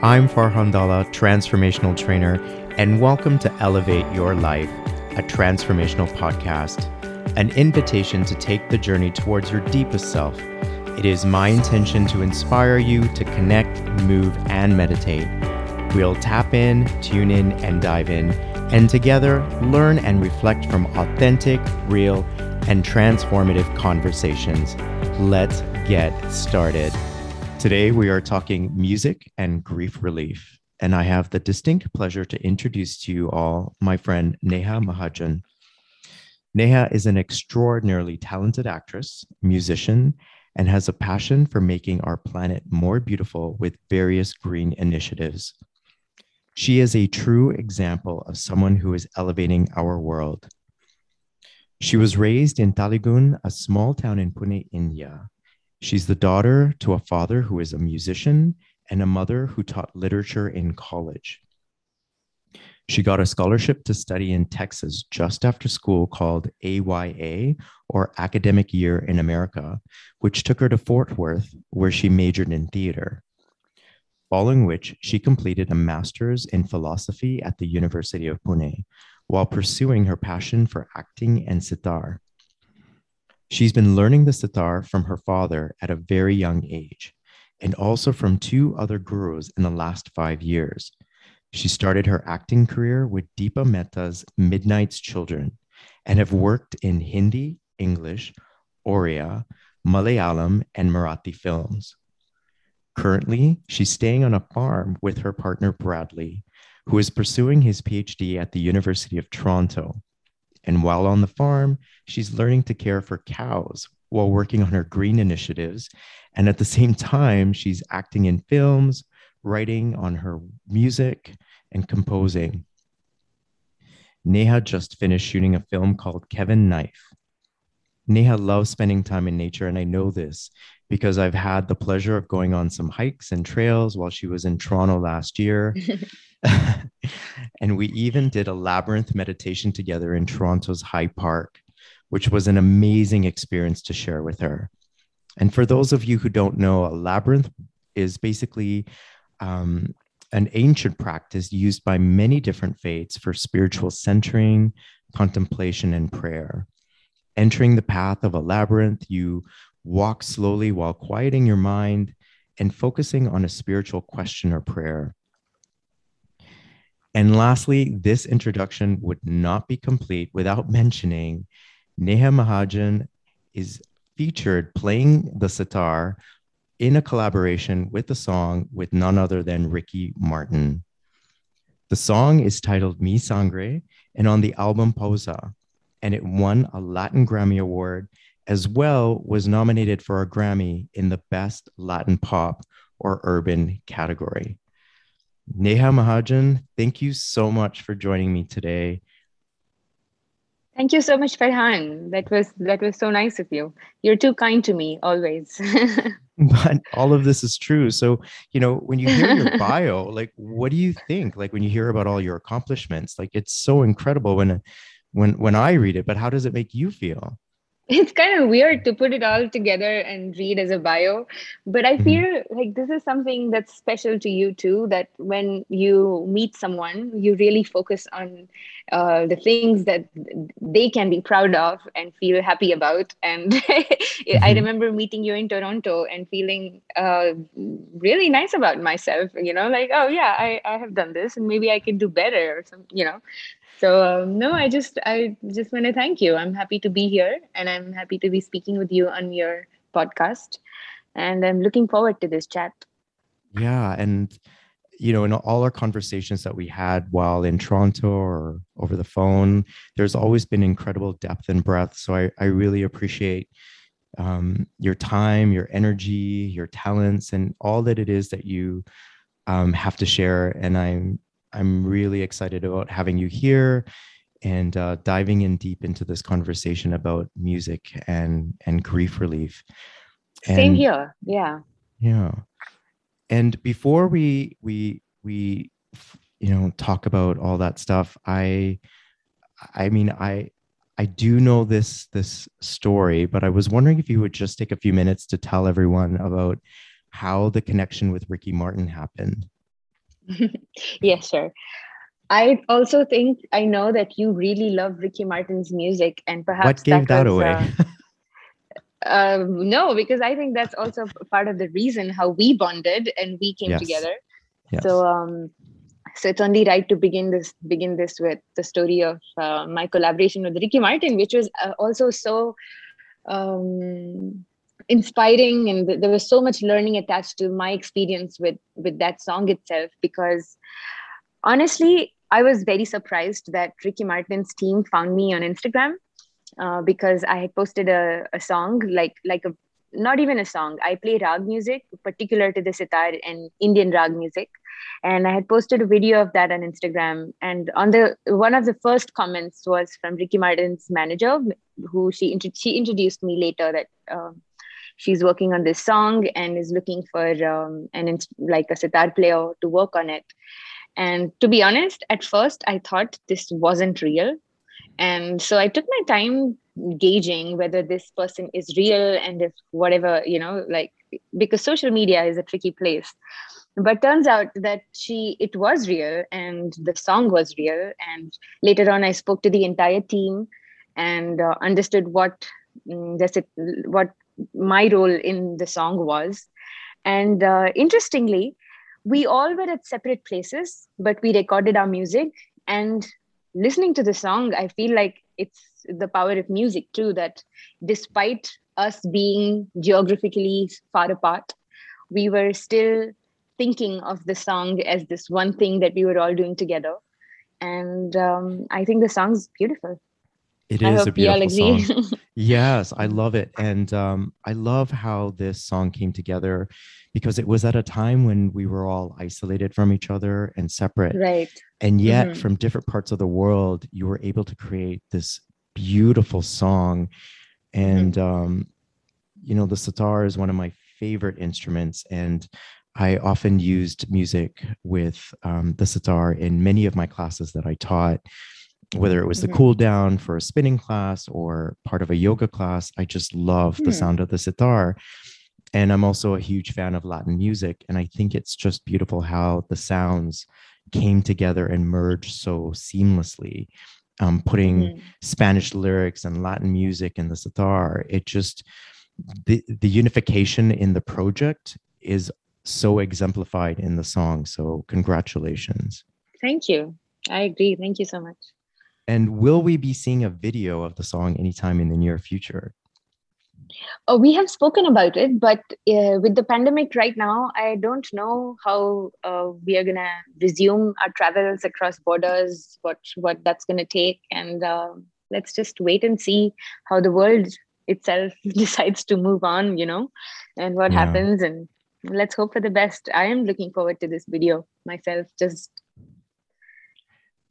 I'm Farhan Dhalla, transformational trainer, and welcome to Elevate Your Life, a transformational podcast, an invitation to take the journey towards your deepest self. It is my intention to inspire you to connect, move, and meditate. We'll tap in, tune in, and dive in, and together learn and reflect from authentic, real, and transformative conversations. Let's get started. Today, we are talking music and grief relief. And I have the distinct pleasure to introduce to you all my friend Neha Mahajan. Neha is an extraordinarily talented actress, musician, and has a passion for making our planet more beautiful with various green initiatives. She is a true example of someone who is elevating our world. She was raised in Talegaon, a small town in Pune, India. She's the daughter to a father who is a musician and a mother who taught literature in college. She got a scholarship to study in Texas just after school called AYA, or Academic Year in America, which took her to Fort Worth, where she majored in theater. Following which, she completed a master's in philosophy at the University of Pune while pursuing her passion for acting and sitar. She's been learning the sitar from her father at a very young age and also from two other gurus in the last five years. She started her acting career with Deepa Mehta's Midnight's Children and have worked in Hindi, English, Oriya, Malayalam, and Marathi films. Currently, she's staying on a farm with her partner Bradley, who is pursuing his PhD at the University of Toronto. And while on the farm, she's learning to care for cows while working on her green initiatives. And at the same time, she's acting in films, writing on her music, and composing. Neha just finished shooting a film called Kevin Knife. Neha loves spending time in nature, and I know this because I've had the pleasure of going on some hikes and trails while she was in Toronto last year. and we even did a labyrinth meditation together in Toronto's High Park, which was an amazing experience to share with her. And for those of you who don't know, a labyrinth is basically um, an ancient practice used by many different faiths for spiritual centering, contemplation, and prayer. Entering the path of a labyrinth, you walk slowly while quieting your mind and focusing on a spiritual question or prayer. And lastly, this introduction would not be complete without mentioning Neha Mahajan is featured playing the sitar in a collaboration with the song with none other than Ricky Martin. The song is titled Mi Sangre and on the album Pausa, and it won a Latin Grammy Award as well was nominated for a Grammy in the Best Latin Pop or Urban category. Neha Mahajan, thank you so much for joining me today. Thank you so much, Farhan. That was that was so nice of you. You're too kind to me always. but all of this is true. So, you know, when you hear your bio, like what do you think? Like when you hear about all your accomplishments, like it's so incredible when when when I read it, but how does it make you feel? It's kind of weird to put it all together and read as a bio but i mm-hmm. feel like this is something that's special to you too that when you meet someone you really focus on uh, the things that they can be proud of and feel happy about and mm-hmm. i remember meeting you in toronto and feeling uh, really nice about myself you know like oh yeah I, I have done this and maybe i can do better or some you know so um, no i just i just want to thank you. I'm happy to be here and i'm happy to be speaking with you on your podcast. And i'm looking forward to this chat. Yeah and you know in all our conversations that we had while in toronto or over the phone there's always been incredible depth and breadth. So i, I really appreciate um, your time your energy your talents and all that it is that you um, have to share. And i'm I'm really excited about having you here and uh, diving in deep into this conversation about music and and grief relief. And, Same here. Yeah. Yeah. And before we we we you know talk about all that stuff, I I mean I I do know this this story, but I was wondering if you would just take a few minutes to tell everyone about how the connection with Ricky Martin happened. yeah, sir. I also think I know that you really love Ricky Martin's music, and perhaps what gave that, that was, away? Uh, uh, no, because I think that's also part of the reason how we bonded and we came yes. together. Yes. So, um, so it's only right to begin this begin this with the story of uh, my collaboration with Ricky Martin, which was uh, also so um, inspiring, and there was so much learning attached to my experience with with that song itself. Because honestly, I was very surprised that Ricky Martin's team found me on Instagram uh, because I had posted a, a song like like a not even a song. I play rag music, particular to the sitar and Indian rag music, and I had posted a video of that on Instagram. And on the one of the first comments was from Ricky Martin's manager, who she she introduced me later that. Um, she's working on this song and is looking for um, an like a sitar player to work on it. And to be honest at first i thought this wasn't real. And so i took my time gauging whether this person is real and if whatever you know like because social media is a tricky place. But turns out that she it was real and the song was real. And later on i spoke to the entire team and uh, understood what um, this, what my role in the song was and uh, interestingly we all were at separate places but we recorded our music and listening to the song, I feel like it's the power of music too, that despite us being geographically far apart, we were still thinking of the song as this one thing that we were all doing together. And um, I think the song's beautiful. It is a beautiful song. yes, I love it. And um, I love how this song came together because it was at a time when we were all isolated from each other and separate. Right. And yet, mm-hmm. from different parts of the world, you were able to create this beautiful song. And, mm-hmm. um, you know, the sitar is one of my favorite instruments. And I often used music with um, the sitar in many of my classes that I taught whether it was the mm-hmm. cool down for a spinning class or part of a yoga class i just love the hmm. sound of the sitar and i'm also a huge fan of latin music and i think it's just beautiful how the sounds came together and merged so seamlessly um, putting mm-hmm. spanish lyrics and latin music in the sitar it just the, the unification in the project is so exemplified in the song so congratulations thank you i agree thank you so much and will we be seeing a video of the song anytime in the near future? Oh, we have spoken about it, but uh, with the pandemic right now, I don't know how uh, we are gonna resume our travels across borders. What what that's gonna take, and uh, let's just wait and see how the world itself decides to move on. You know, and what yeah. happens, and let's hope for the best. I am looking forward to this video myself. Just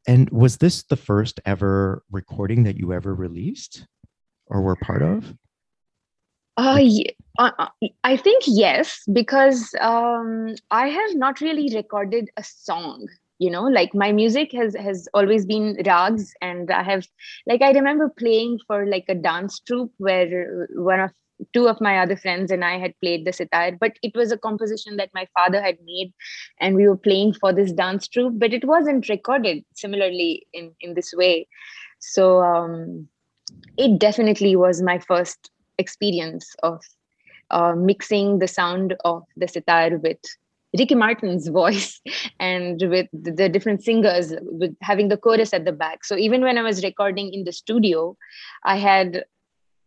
and was this the first ever recording that you ever released or were part of? Uh, uh, uh, I think yes, because um, I have not really recorded a song. You know, like my music has has always been rags, and I have, like, I remember playing for like a dance troupe where one of two of my other friends and I had played the sitar, but it was a composition that my father had made, and we were playing for this dance troupe, but it wasn't recorded similarly in in this way. So um, it definitely was my first experience of uh, mixing the sound of the sitar with Ricky Martin's voice and with the different singers, with having the chorus at the back. So even when I was recording in the studio, I had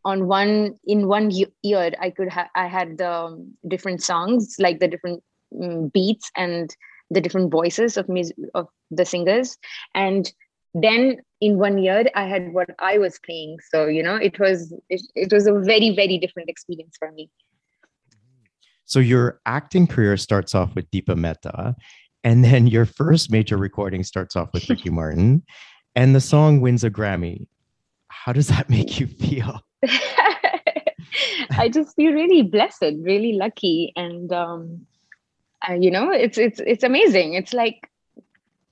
on one in one year i could have i had the um, different songs like the different um, beats and the different voices of music of the singers. And then in one year i had what i was playing. So you know it was it, it was a very very different experience for me. So your acting career starts off with deepa mehta and then your first major recording starts off with ricky martin and the song wins a grammy. How does that make you feel I just feel really blessed, really lucky, and um, uh, you know, it's it's it's amazing. It's like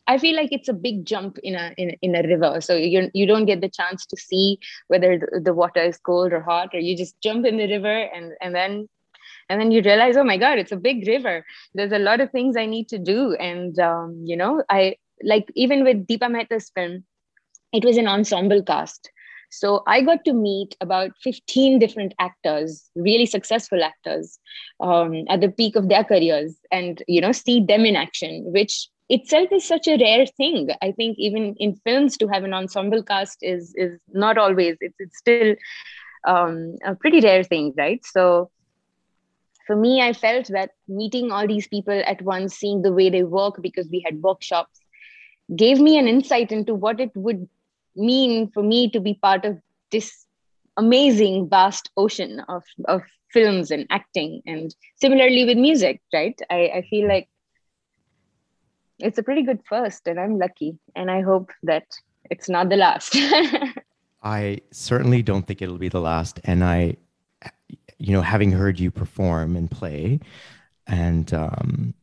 I feel like it's a big jump in a in, in a river. So you you don't get the chance to see whether the, the, water is cold or hot, or you just jump in the river and and then and then you realize oh my god it's a big river there's a lot of things i need to do and um, you know i like even with deepa mehta's film it was an ensemble cast so I got to meet about 15 different actors, really successful actors, um, at the peak of their careers, and you know, see them in action, which itself is such a rare thing. I think even in films to have an ensemble cast is is not always. It's it's still um, a pretty rare thing, right? So for me, I felt that meeting all these people at once, seeing the way they work because we had workshops, gave me an insight into what it would mean for me to be part of this amazing vast ocean of, of films and acting and similarly with music right? I, I feel like it's a pretty good first and i'm lucky and i hope that it's not the last. I certainly don't think it'll be the last and i you know having heard you perform and play and um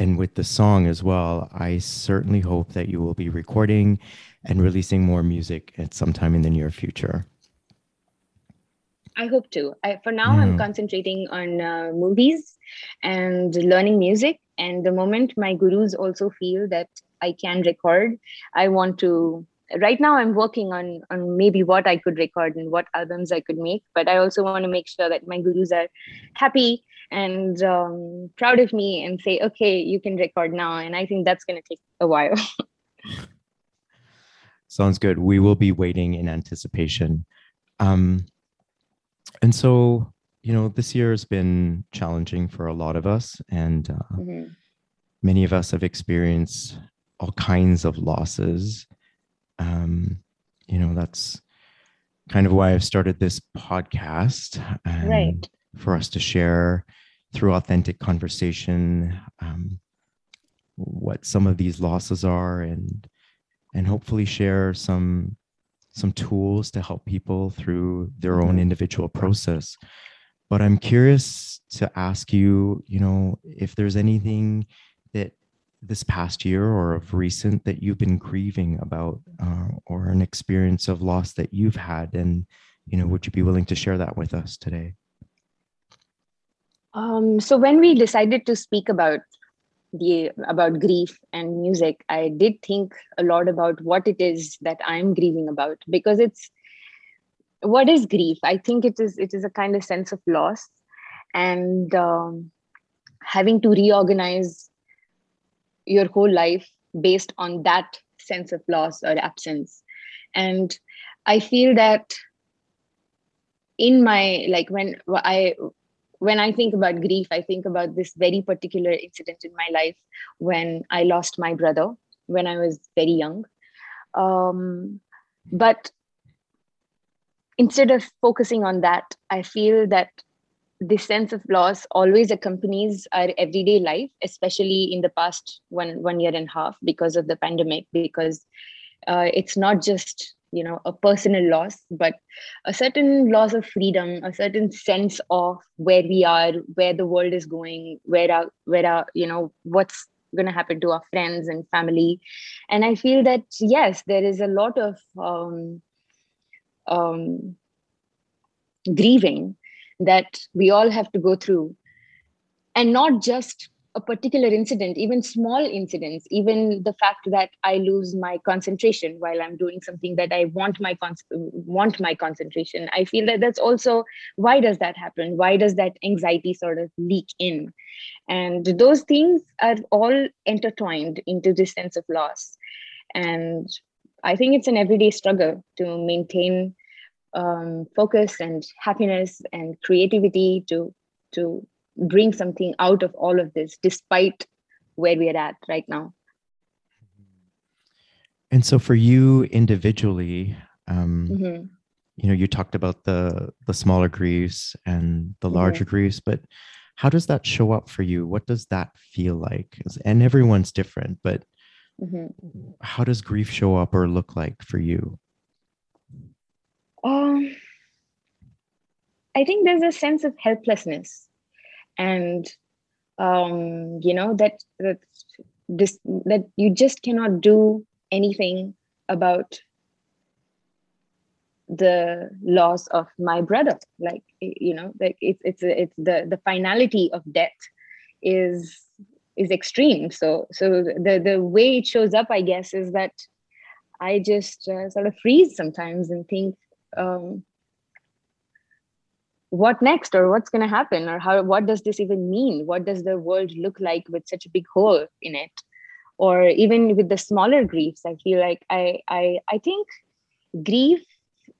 and with the song as well i certainly hope that you will be recording and releasing more music at some time in the near future? I hope to. I, for now, mm. I'm concentrating on uh, movies and learning music. And the moment my gurus also feel that I can record, I want to. Right now, I'm working on on maybe what I could record and what albums I could make. But I also want to make sure that my gurus are happy and um, proud of me and say, "Okay, you can record now." And I think that's going to take a while. Sounds good. We will be waiting in anticipation. Um, and so, you know, this year has been challenging for a lot of us, and uh, mm-hmm. many of us have experienced all kinds of losses. Um, you know, that's kind of why I've started this podcast, right? For us to share through authentic conversation um, what some of these losses are and and hopefully share some some tools to help people through their own mm-hmm. individual process but i'm curious to ask you you know if there's anything that this past year or of recent that you've been grieving about uh, or an experience of loss that you've had and you know would you be willing to share that with us today um, so when we decided to speak about the about grief and music i did think a lot about what it is that i'm grieving about because it's what is grief? I think it is it is a kind of sense of loss and um, having to reorganize your whole life based on that sense of loss or absence. And i feel that in my like when i when I think about grief, I think about this very particular incident in my life when I lost my brother when I was very young. Um, but instead of focusing on that, I feel that this sense of loss always accompanies our everyday life, especially in the past one one year and a half because of the pandemic. Because uh, it's not just you know a personal loss but a certain loss of freedom a certain sense of where we are where the world is going where our where our you know what's going to happen to our friends and family. And i feel that yes there is a lot of um, um, grieving that we all have to go through. And not just a particular incident, even small incidents, even the fact that I lose my concentration while I'm doing something that I want my con- want my concentration, I feel that that's also why does that happen? Why does that anxiety sort of leak in? And those things are all intertwined into this sense of loss. And I think it's an everyday struggle to maintain um, focus and happiness and creativity to to bring something out of all of this despite where we're at right now and so for you individually um, mm-hmm. you know you talked about the the smaller griefs and the mm-hmm. larger mm-hmm. griefs but how does that show up for you what does that feel like and everyone's different but mm-hmm. how does grief show up or look like for you um i think there's a sense of helplessness and um, you know that that this that you just cannot do anything about the loss of my brother. Like you know like it's it's it's the the finality of death is is extreme. So so the the way it shows up i guess is that i just uh, sort of freeze sometimes and think um what next or what's going to happen or how what does this even mean? What does the world look like with such a big hole in it? Or even with the smaller griefs i feel like i i i think grief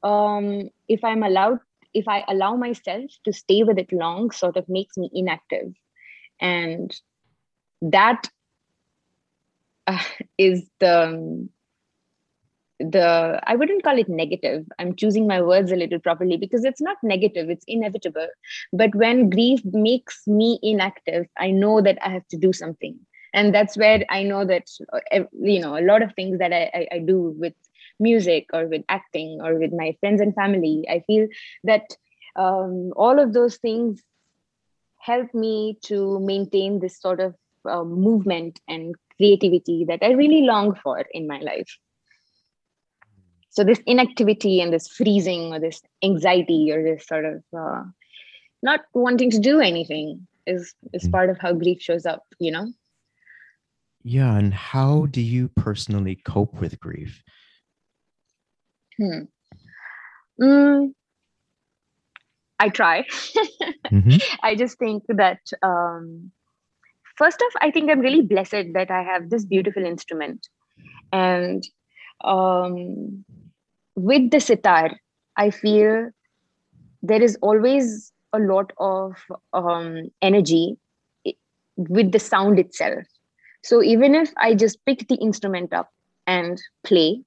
um, if i'm allowed if i allow myself to stay with it long sort of makes me inactive. And that uh, is the the i wouldn't call it negative. I'm choosing my words a little properly because it's not negative it's inevitable. But when grief makes me inactive i know that i have to do something. And that's where i know that uh, you know a lot of things that i, I, I do with music or with acting or with my friends and family i feel that um, all of those things help me to maintain this sort of uh, movement and creativity that i really long for in my life so this inactivity and this freezing or this anxiety or this sort of uh, not wanting to do anything is is mm. part of how grief shows up you know yeah and how do you personally cope with grief Hmm. Mm, I try. mm-hmm. I just think that um, first off, I think I'm really blessed that I have this beautiful instrument, and um, with the sitar, I feel there is always a lot of um, energy with the sound itself. So even if I just pick the instrument up and play,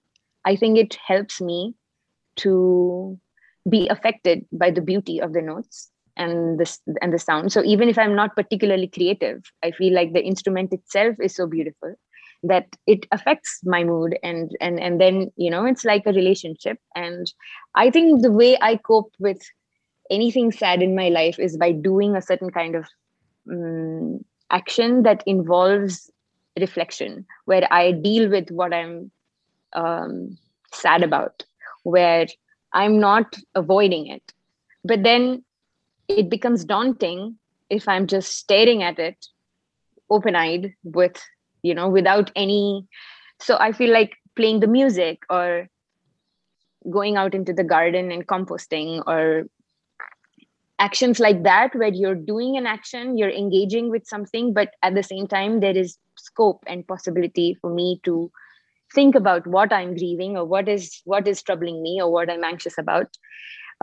I think it helps me to be affected by the beauty of the notes and this and the sound. So even if I'm not particularly creative, I feel like the instrument itself is so beautiful that it affects my mood and and and then you know it's like a relationship and i think the way i cope with anything sad in my life is by doing a certain kind of um, action that involves reflection where i deal with what i'm um, sad about, where I'm not avoiding it. But then it becomes daunting if I'm just staring at it open eyed with, you know, without any. So I feel like playing the music or going out into the garden and composting or actions like that where you're doing an action you're engaging with something but at the same time there is scope and possibility for me to think about what i'm grieving or what is what is troubling me or what i'm anxious about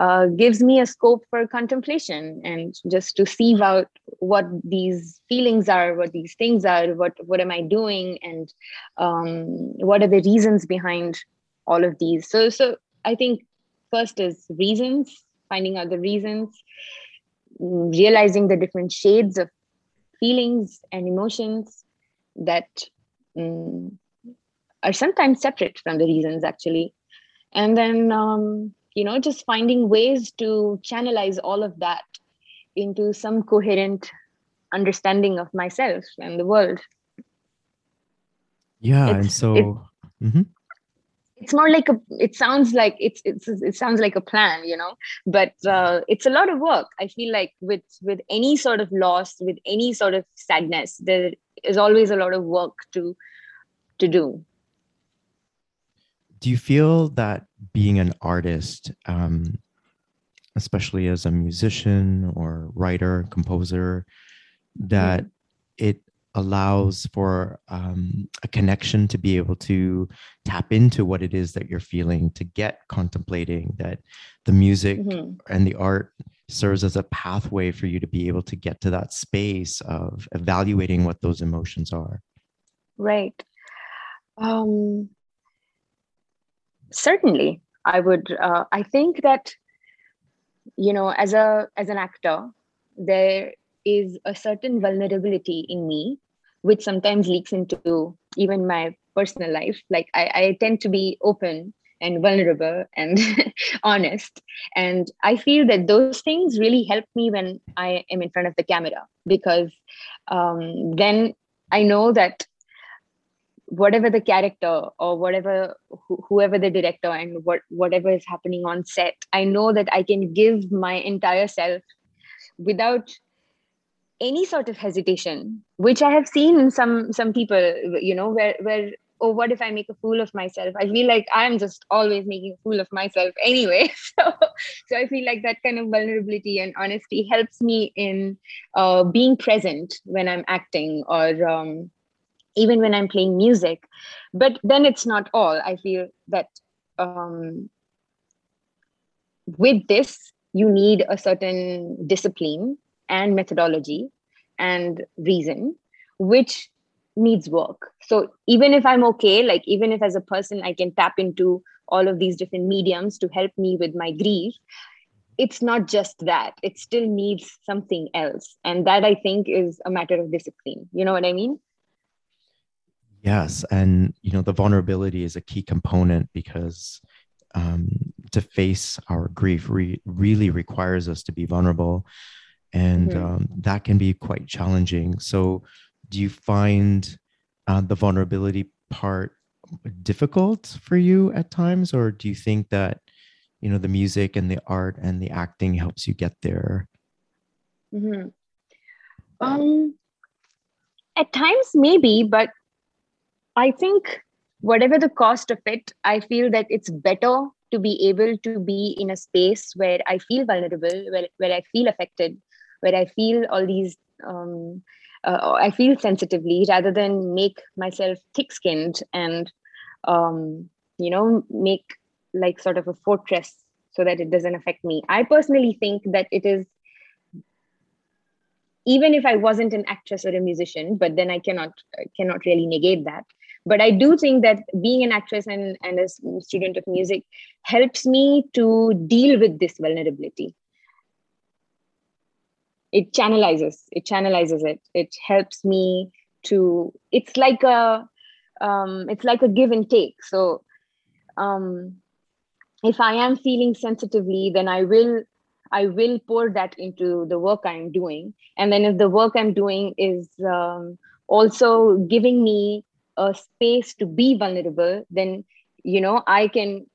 uh, gives me a scope for contemplation and just to sieve out what these feelings are what these things are what what am i doing and um, what are the reasons behind all of these. So so i think first is reasons finding out the reasons realizing the different shades of feelings and emotions that um, are sometimes separate from the reasons actually. And then um, you know just finding ways to channelize all of that into some coherent understanding of myself and the world. Yeah it's, and so it, mm-hmm. it's more like a it sounds like it's it's it sounds like a plan you know but uh, it's a lot of work. I feel like with with any sort of loss with any sort of sadness there is always a lot of work to to do. Do you feel that being an artist um, especially as a musician or writer composer that mm-hmm. it allows for um, a connection to be able to tap into what it is that you're feeling to get contemplating that the music mm-hmm. and the art serves as a pathway for you to be able to get to that space of evaluating what those emotions are right um certainly i would uh, i think that you know as a as an actor there is a certain vulnerability in me which sometimes leaks into even my personal life. Like i, I tend to be open and vulnerable and honest. And i feel that those things really help me when i am in front of the camera because um, then i know that whatever the character or whatever wh- whoever the director and what whatever is happening on set i know that i can give my entire self without any sort of hesitation which i have seen in some some people you know where where oh what if i make a fool of myself? I feel like i'm just always making a fool of myself anyway. So so i feel like that kind of vulnerability and honesty helps me in uh, being present when i'm acting or um, even when i'm playing music. But then it's not all. I feel that um, with this you need a certain discipline and methodology and reason which needs work. So even if i'm okay like even if as a person i can tap into all of these different mediums to help me with my grief it's not just that. It still needs something else. And that i think is a matter of discipline. You know what i mean Yes, and you know the vulnerability is a key component because um, to face our grief re- really requires us to be vulnerable, and mm-hmm. um, that can be quite challenging. So, do you find uh, the vulnerability part difficult for you at times, or do you think that you know the music and the art and the acting helps you get there? Mm-hmm. Um, at times, maybe, but I think whatever the cost of it, I feel that it's better to be able to be in a space where I feel vulnerable, where, where I feel affected, where I feel all these, um, uh, I feel sensitively rather than make myself thick skinned and, um, you know, make like sort of a fortress so that it doesn't affect me. I personally think that it is even if I wasn't an actress or a musician, but then I cannot cannot really negate that but i do think that being an actress and, and a student of music helps me to deal with this vulnerability. It channelizes it channelizes it. It helps me to it's like a um, it's like a give and take. So um, if i am feeling sensitively then i will i will pour that into the work i'm doing. And then if the work i'm doing is um, also giving me a space to be vulnerable, then you know I can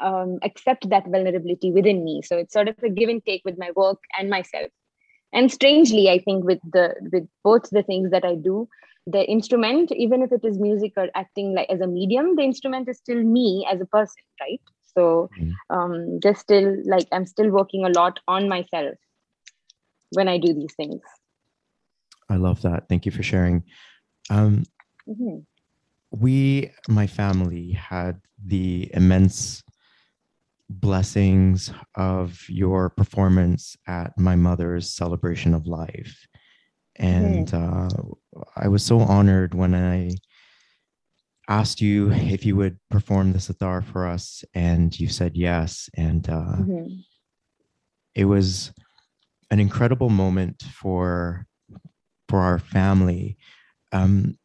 um, accept that vulnerability within me. So it's sort of a give and take with my work and myself. And strangely, I think with the with both the things that I do, the instrument, even if it is music or acting like as a medium, the instrument is still me as a person, right? So mm-hmm. um, just still like I'm still working a lot on myself when I do these things. I love that. Thank you for sharing. Um, mm-hmm we, my family, had the immense blessings of your performance at my mother's celebration of life. And uh, I was so honored when I asked you if you would perform the sitar for us, and you said yes. And uh, mm-hmm. it was an incredible moment for for our family. Um,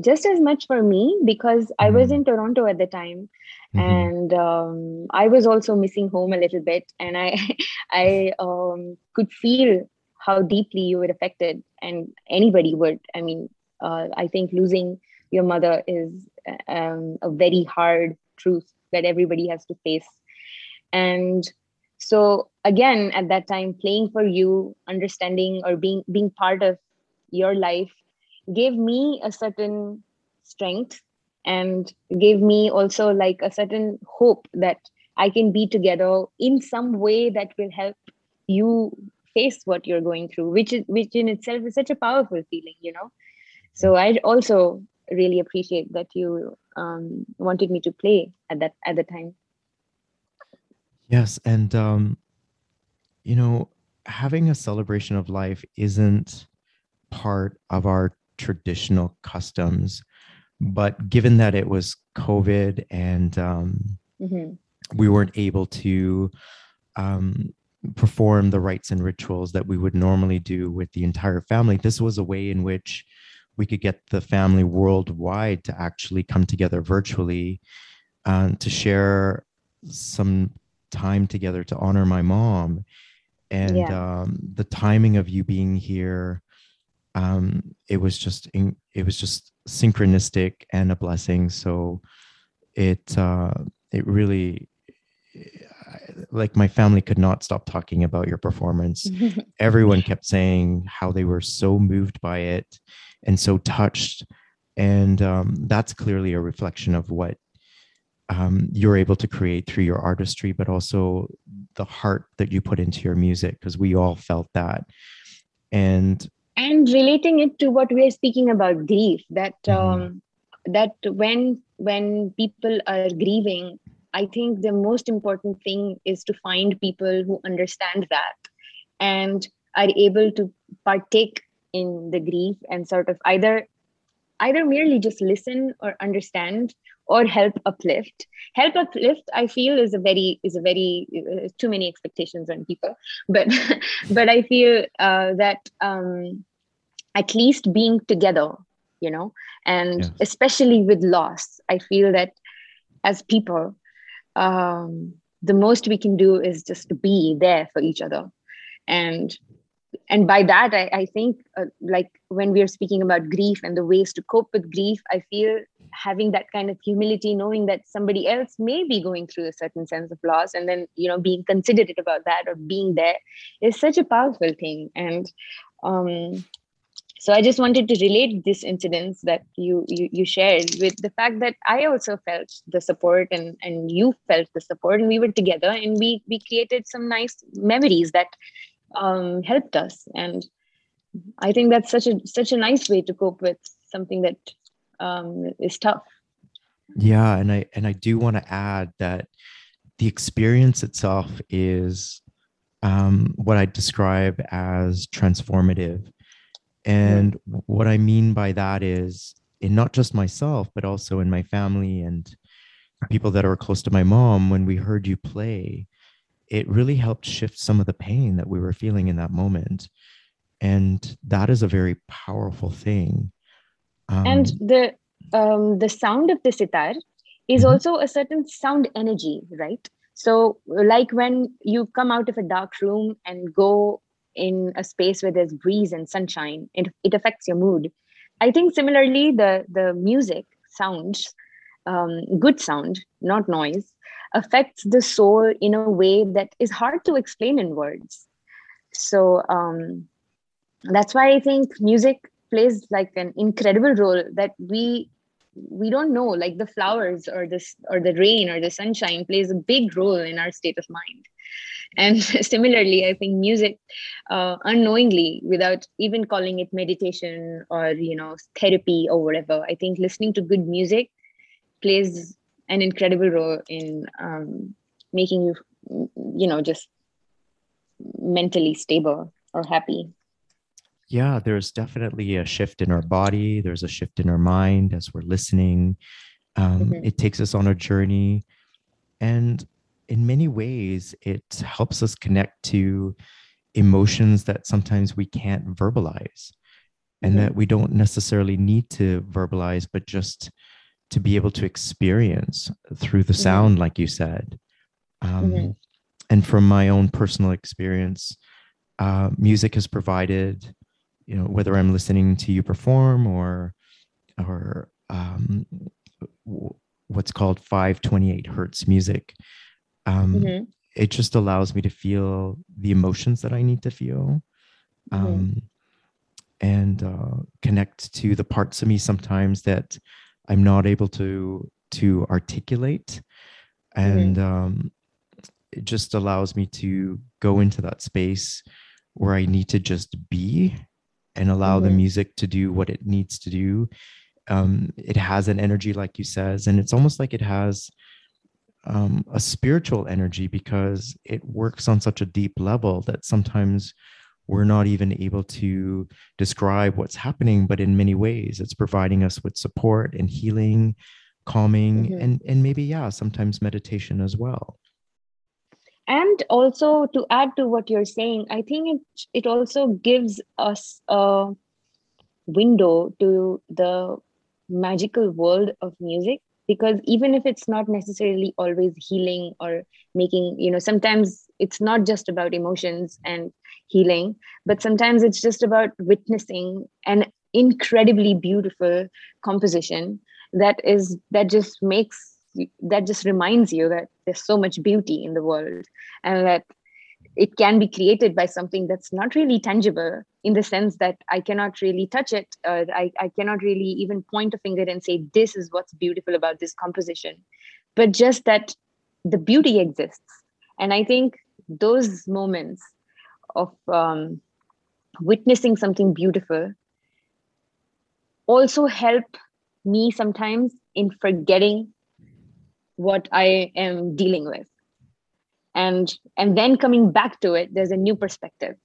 just as much for me because mm-hmm. I was mm-hmm. in Toronto at the time, mm-hmm. and um, I was also missing home a little bit, and I I um, could feel how deeply you were affected, and anybody would. I mean, uh, I think losing your mother is um, a very hard truth that everybody has to face, and so again at that time playing for you understanding or being being part of your life gave me a certain strength and gave me also like a certain hope that I can be together in some way that will help you face what you're going through, which is which in itself is such a powerful feeling, you know. So I also really appreciate that you um, wanted me to play at that at the time. Yes, and um, you know, having a celebration of life isn't part of our traditional customs. But given that it was COVID and um, mm-hmm. we weren't able to um, perform the rites and rituals that we would normally do with the entire family, this was a way in which we could get the family worldwide to actually come together virtually uh, to share some time together to honor my mom and yeah. um, the timing of you being here um, it was just in, it was just synchronistic and a blessing. So it uh, it really like my family could not stop talking about your performance. Everyone kept saying how they were so moved by it and so touched, and um, that's clearly a reflection of what um, you're able to create through your artistry, but also the heart that you put into your music, because we all felt that. And and relating it to what we are speaking about grief, that mm-hmm. um, that when when people are grieving, I think the most important thing is to find people who understand that and are able to partake in the grief and sort of either either merely just listen or understand or help uplift help uplift i feel is a very is a very uh, too many expectations on people but but i feel uh, that um, at least being together you know? And yes. especially with loss i feel that as people um, the most we can do is just be there for each other. And and by that i, I think uh, like when we are speaking about grief and the ways to cope with grief i feel having that kind of humility knowing that somebody else may be going through a certain sense of loss and then you know being considerate about that or being there is such a powerful thing. And um, so i just wanted to relate this incidents that you, you you shared with the fact that i also felt the support and and you felt the support and we were together and we we created some nice memories that um, helped us. And i think that's such a such a nice way to cope with something that um, is tough. Yeah and i and i do want to add that the experience itself is um, what i describe as transformative and right. what I mean by that is in not just myself, but also in my family and people that are close to my mom, when we heard you play, it really helped shift some of the pain that we were feeling in that moment. And that is a very powerful thing. Um, and the um, the sound of the sitar is mm-hmm. also a certain sound energy, right? So, like when you come out of a dark room and go in a space where there's breeze and sunshine it, it affects your mood. I think similarly the the music sounds um, good sound not noise affects the soul in a way that is hard to explain in words. So um, that's why i think music plays like an incredible role that we we don't know like the flowers or this or the rain or the sunshine plays a big role in our state of mind and similarly i think music uh, unknowingly without even calling it meditation or you know therapy or whatever i think listening to good music plays an incredible role in um, making you you know just mentally stable or happy. Yeah there's definitely a shift in our body. There's a shift in our mind as we're listening. Um, mm-hmm. it takes us on a journey. And in many ways, it helps us connect to emotions that sometimes we can't verbalize and mm-hmm. that we don't necessarily need to verbalize, but just to be able to experience through the mm-hmm. sound, like you said. Um, mm-hmm. And from my own personal experience, uh, music has provided, you know, whether I'm listening to you perform or, or um, what's called 528 hertz music, um, mm-hmm. it just allows me to feel the emotions that I need to feel mm-hmm. um, mm-hmm. and uh, connect to the parts of me sometimes that I'm not able to to articulate. And mm-hmm. um, it just allows me to go into that space where I need to just be and allow the mm-hmm. music to do what it needs to do. Um, it has an energy, like you says, and it's almost like it has um, a spiritual energy because it works on such a deep level that sometimes we're not even able to describe what's happening but in many ways it's providing us with support and healing calming mm-hmm. and and maybe yeah sometimes meditation as well and also to add to what you're saying i think it it also gives us a window to the magical world of music because even if it's not necessarily always healing or making you know sometimes it's not just about emotions and healing but sometimes it's just about witnessing an incredibly beautiful composition that is that just makes that just reminds you that there's so much beauty in the world and that it can be created by something that's not really tangible in the sense that I cannot really touch it. I, I cannot really even point a finger and say, this is what's beautiful about this composition. But just that the beauty exists. And I think those moments of um, witnessing something beautiful also help me sometimes in forgetting what I am dealing with and and then coming back to it there's a new perspective.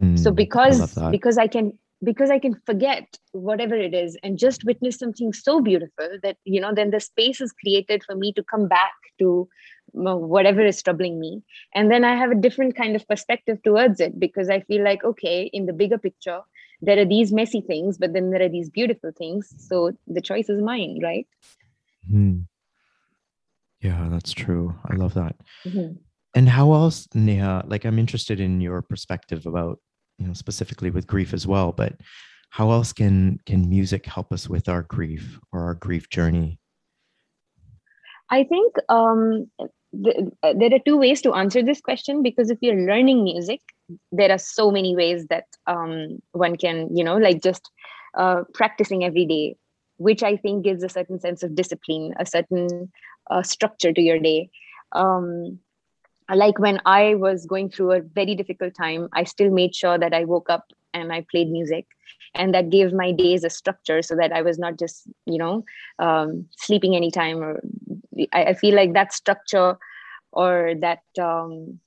Mm, so because I because i can because i can forget whatever it is and just witness something so beautiful that you know then the space is created for me to come back to whatever is troubling me. And then i have a different kind of perspective towards it because i feel like okay in the bigger picture there are these messy things but then there are these beautiful things. So the choice is mine right? Mm. Yeah, that's true. I love that. Mm-hmm. And how else, Neha? Like, I'm interested in your perspective about, you know, specifically with grief as well. But how else can can music help us with our grief or our grief journey? I think um, th- there are two ways to answer this question because if you're learning music, there are so many ways that um, one can, you know, like just uh, practicing every day, which I think gives a certain sense of discipline, a certain uh, structure to your day. Um, like when i was going through a very difficult time i still made sure that i woke up and i played music. And that gave my days a structure so that i was not just you know um, sleeping anytime or I, I, feel like that structure or that um,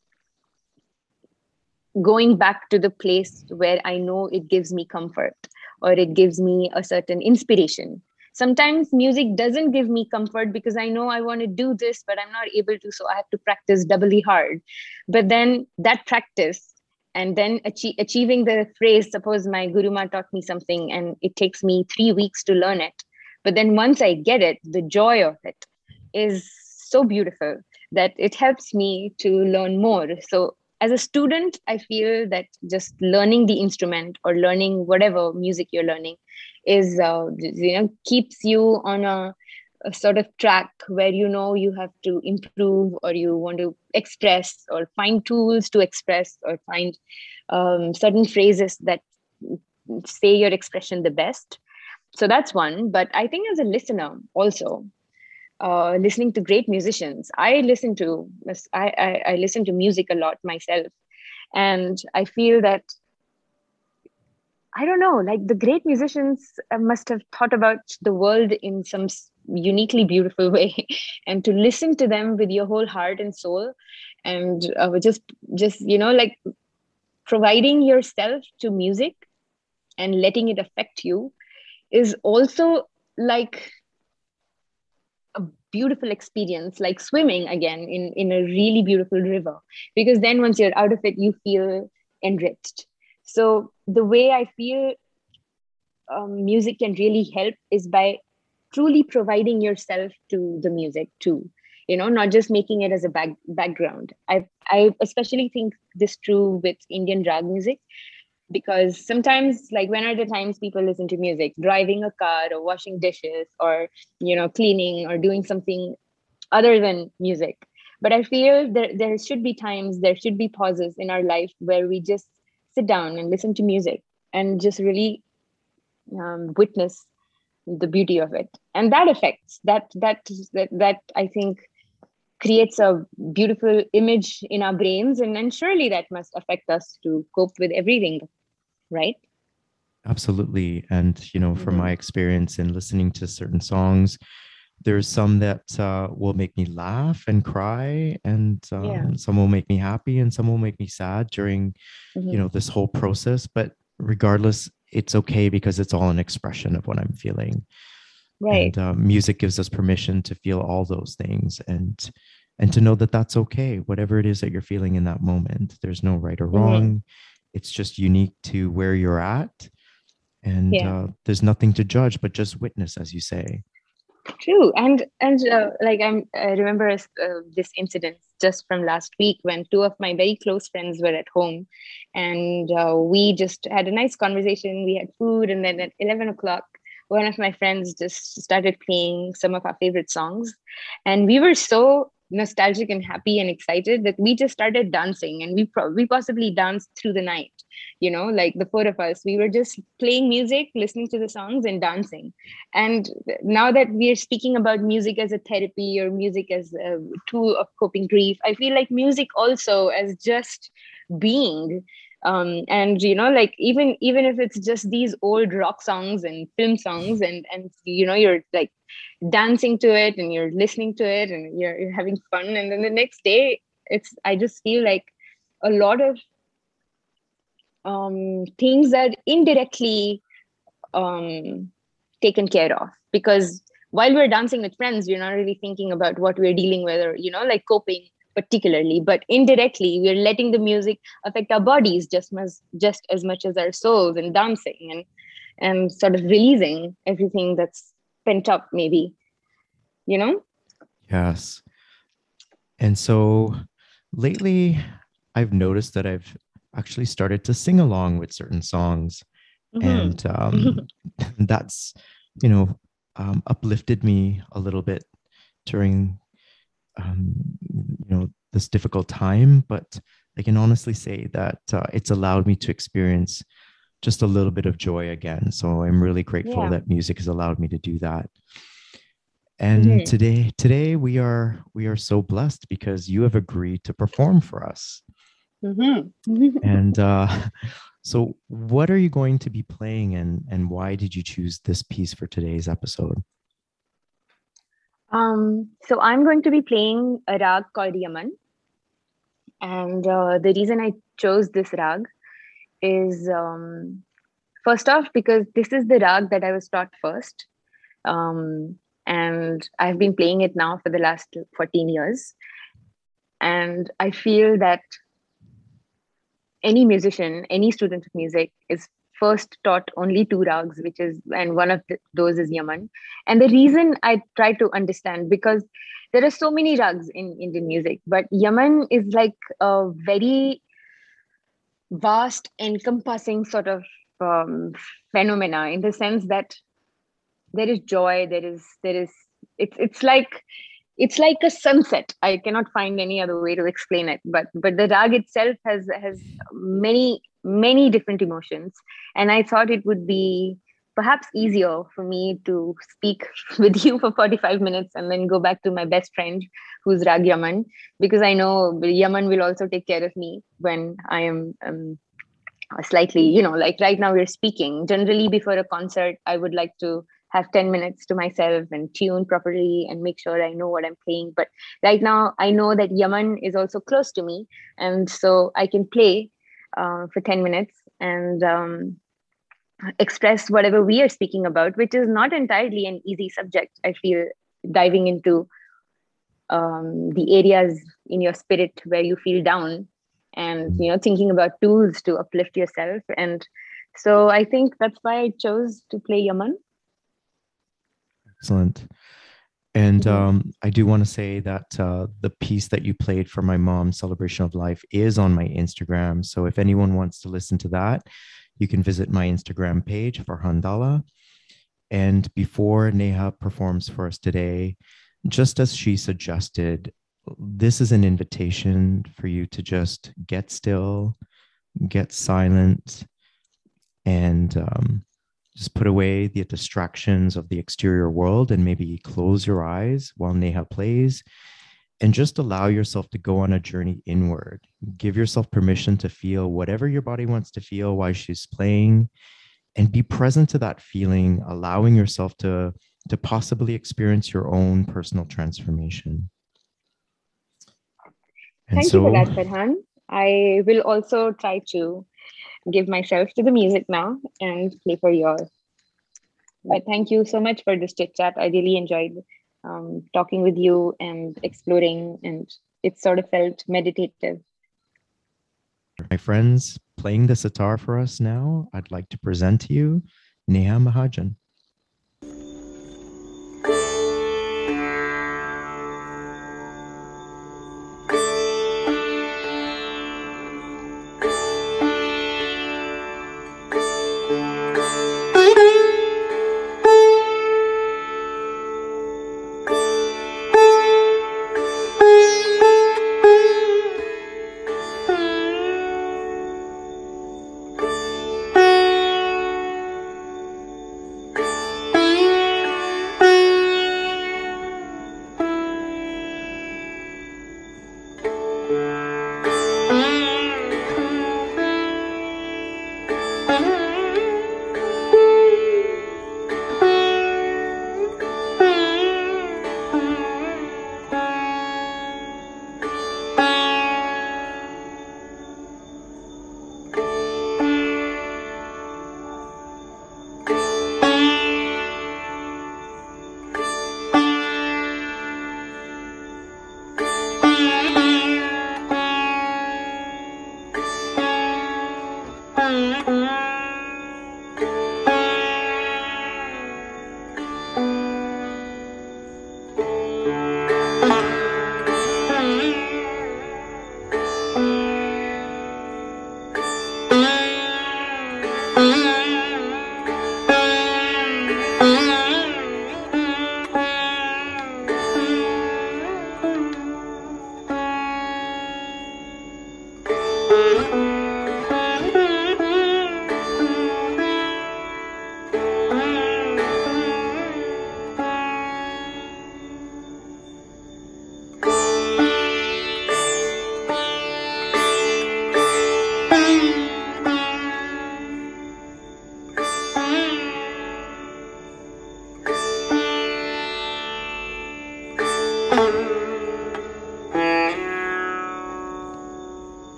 going back to the place where i know it gives me comfort or it gives me a certain inspiration sometimes music doesn't give me comfort because i know i want to do this but i'm not able to so i have to practice doubly hard. But then that practice and then achieving the phrase suppose my guruma taught me something and it takes me 3 weeks to learn it but then once i get it the joy of it is so beautiful that it helps me to learn more. So as a student i feel that just learning the instrument or learning whatever music you're learning is uh, you know keeps you on a, a, sort of track where you know you have to improve or you want to express or find tools to express or find um, certain phrases that say your expression the best. So that's one. But i think as a listener also uh, listening to great musicians i listen to I, I, I listen to music a lot myself. And i feel that I don't know, like the great musicians uh, must have thought about the world in some uniquely beautiful way. And to listen to them with your whole heart and soul and uh, just just you know like providing yourself to music and letting it affect you is also like a beautiful experience like swimming again in in a really beautiful river. Because then once you're out of it you feel enriched so the way I feel um, music can really help is by truly providing yourself to the music too. You know, not just making it as a back, background. I I especially think this true with Indian rag music because sometimes like when are the times people listen to music driving a car or washing dishes or you know cleaning or doing something other than music but i feel there, there should be times there should be pauses in our life where we just sit down and listen to music and just really um, witness the beauty of it. And that affects that that that, that i think creates a beautiful image in our brains. And then surely that must affect us to cope with everything right? Absolutely. And you know from mm-hmm. my experience in listening to certain songs there's some that uh, will make me laugh and cry and um, yeah. some will make me happy and some will make me sad during mm-hmm. you know this whole process but regardless it's okay because it's all an expression of what i'm feeling right and uh, music gives us permission to feel all those things and and to know that that's okay whatever it is that you're feeling in that moment there's no right or wrong mm-hmm. it's just unique to where you're at and yeah. uh, there's nothing to judge but just witness as you say True, and and uh, like I'm, I remember uh, this incident just from last week when two of my very close friends were at home, and uh, we just had a nice conversation. We had food, and then at eleven o'clock, one of my friends just started playing some of our favorite songs, and we were so nostalgic and happy and excited that we just started dancing, and we pro- we possibly danced through the night you know like the four of us we were just playing music listening to the songs and dancing. And now that we are speaking about music as a therapy or music as a tool of coping grief i feel like music also as just being um, and you know like even even if it's just these old rock songs and film songs and and you know you're like dancing to it and you're listening to it and you're, you're having fun and then the next day it's i just feel like a lot of um, things are indirectly um, taken care of. Because while we're dancing with friends we're not really thinking about what we're dealing with or you know like coping particularly but indirectly we're letting the music affect our bodies just as just as much as our souls and dancing and and sort of releasing everything that's pent up maybe you know? Yes. And so lately i've noticed that i've actually started to sing along with certain songs. Mm-hmm. and um, that's you know um, uplifted me a little bit during um, you know this difficult time but i can honestly say that uh, it's allowed me to experience just a little bit of joy again so i'm really grateful yeah. that music has allowed me to do that and mm-hmm. today today we are we are so blessed because you have agreed to perform for us Mm-hmm. and uh, so, what are you going to be playing, and and why did you choose this piece for today's episode? Um, so I'm going to be playing a rag called Yaman, and uh, the reason I chose this rag is um, first off because this is the rag that I was taught first, um, and I've been playing it now for the last 14 years, and I feel that any musician, any student of music is first taught only two rags, which is, and one of the, those is Yaman. And the reason I try to understand, because there are so many rags in Indian music, but Yaman is like a very vast, encompassing sort of um, phenomena in the sense that there is joy, there is, there is, it's, it's like, it's like a sunset i cannot find any other way to explain it but but the rag itself has has many many different emotions and i thought it would be perhaps easier for me to speak with you for 45 minutes and then go back to my best friend who's rag yaman because i know yaman will also take care of me when i am um, slightly you know like right now we're speaking generally before a concert i would like to have 10 minutes to myself and tune properly and make sure I know what I'm playing. But right now, I know that Yaman is also close to me. And so I can play uh, for 10 minutes and um, express whatever we are speaking about, which is not entirely an easy subject. I feel diving into um, the areas in your spirit where you feel down and you know thinking about tools to uplift yourself and so i think that's why i chose to play yaman Excellent. And mm-hmm. um, I do want to say that uh, the piece that you played for my mom's celebration of life is on my Instagram. So if anyone wants to listen to that, you can visit my Instagram page Farhan Dhalla. And before Neha performs for us today, just as she suggested, this is an invitation for you to just get still, get silent, and um, just put away the distractions of the exterior world and maybe close your eyes while Neha plays and just allow yourself to go on a journey inward. Give yourself permission to feel whatever your body wants to feel while she's playing and be present to that feeling, allowing yourself to, to possibly experience your own personal transformation. And Thank so, you for that, Farhan. I will also try to give myself to the music now and play for you all. But thank you so much for this chit chat. I really enjoyed um, talking with you and exploring, and it sort of felt meditative. My friends, playing the sitar for us now, I'd like to present to you Neha Mahajan.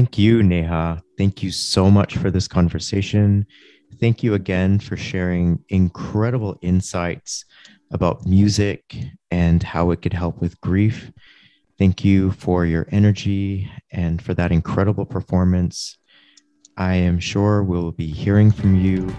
Thank you, Neha. Thank you so much for this conversation. Thank you again for sharing incredible insights about music and how it could help with grief. Thank you for your energy and for that incredible performance. I am sure we'll be hearing from you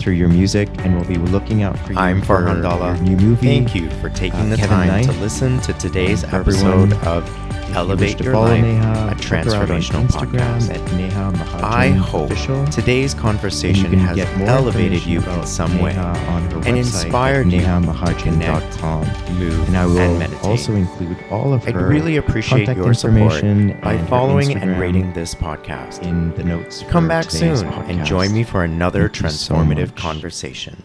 through your music and we'll be looking out for you. I'm for Farhan your Dhalla. new movie. Thank you for taking Uh, the Kevin time Knight. to listen to today's For everyone, episode of Elevate Your Life, Neha, a check her out on transformational podcast. at Neha Mahajan I hope Official. today's conversation has elevated you in some way, and inspired you to nehamahajan.com. move, And I will and meditate. also include all of I'd her really appreciate your support information by following and rating this podcast. in the notes. Come back soon and join me for another Thank so transformative much. conversation.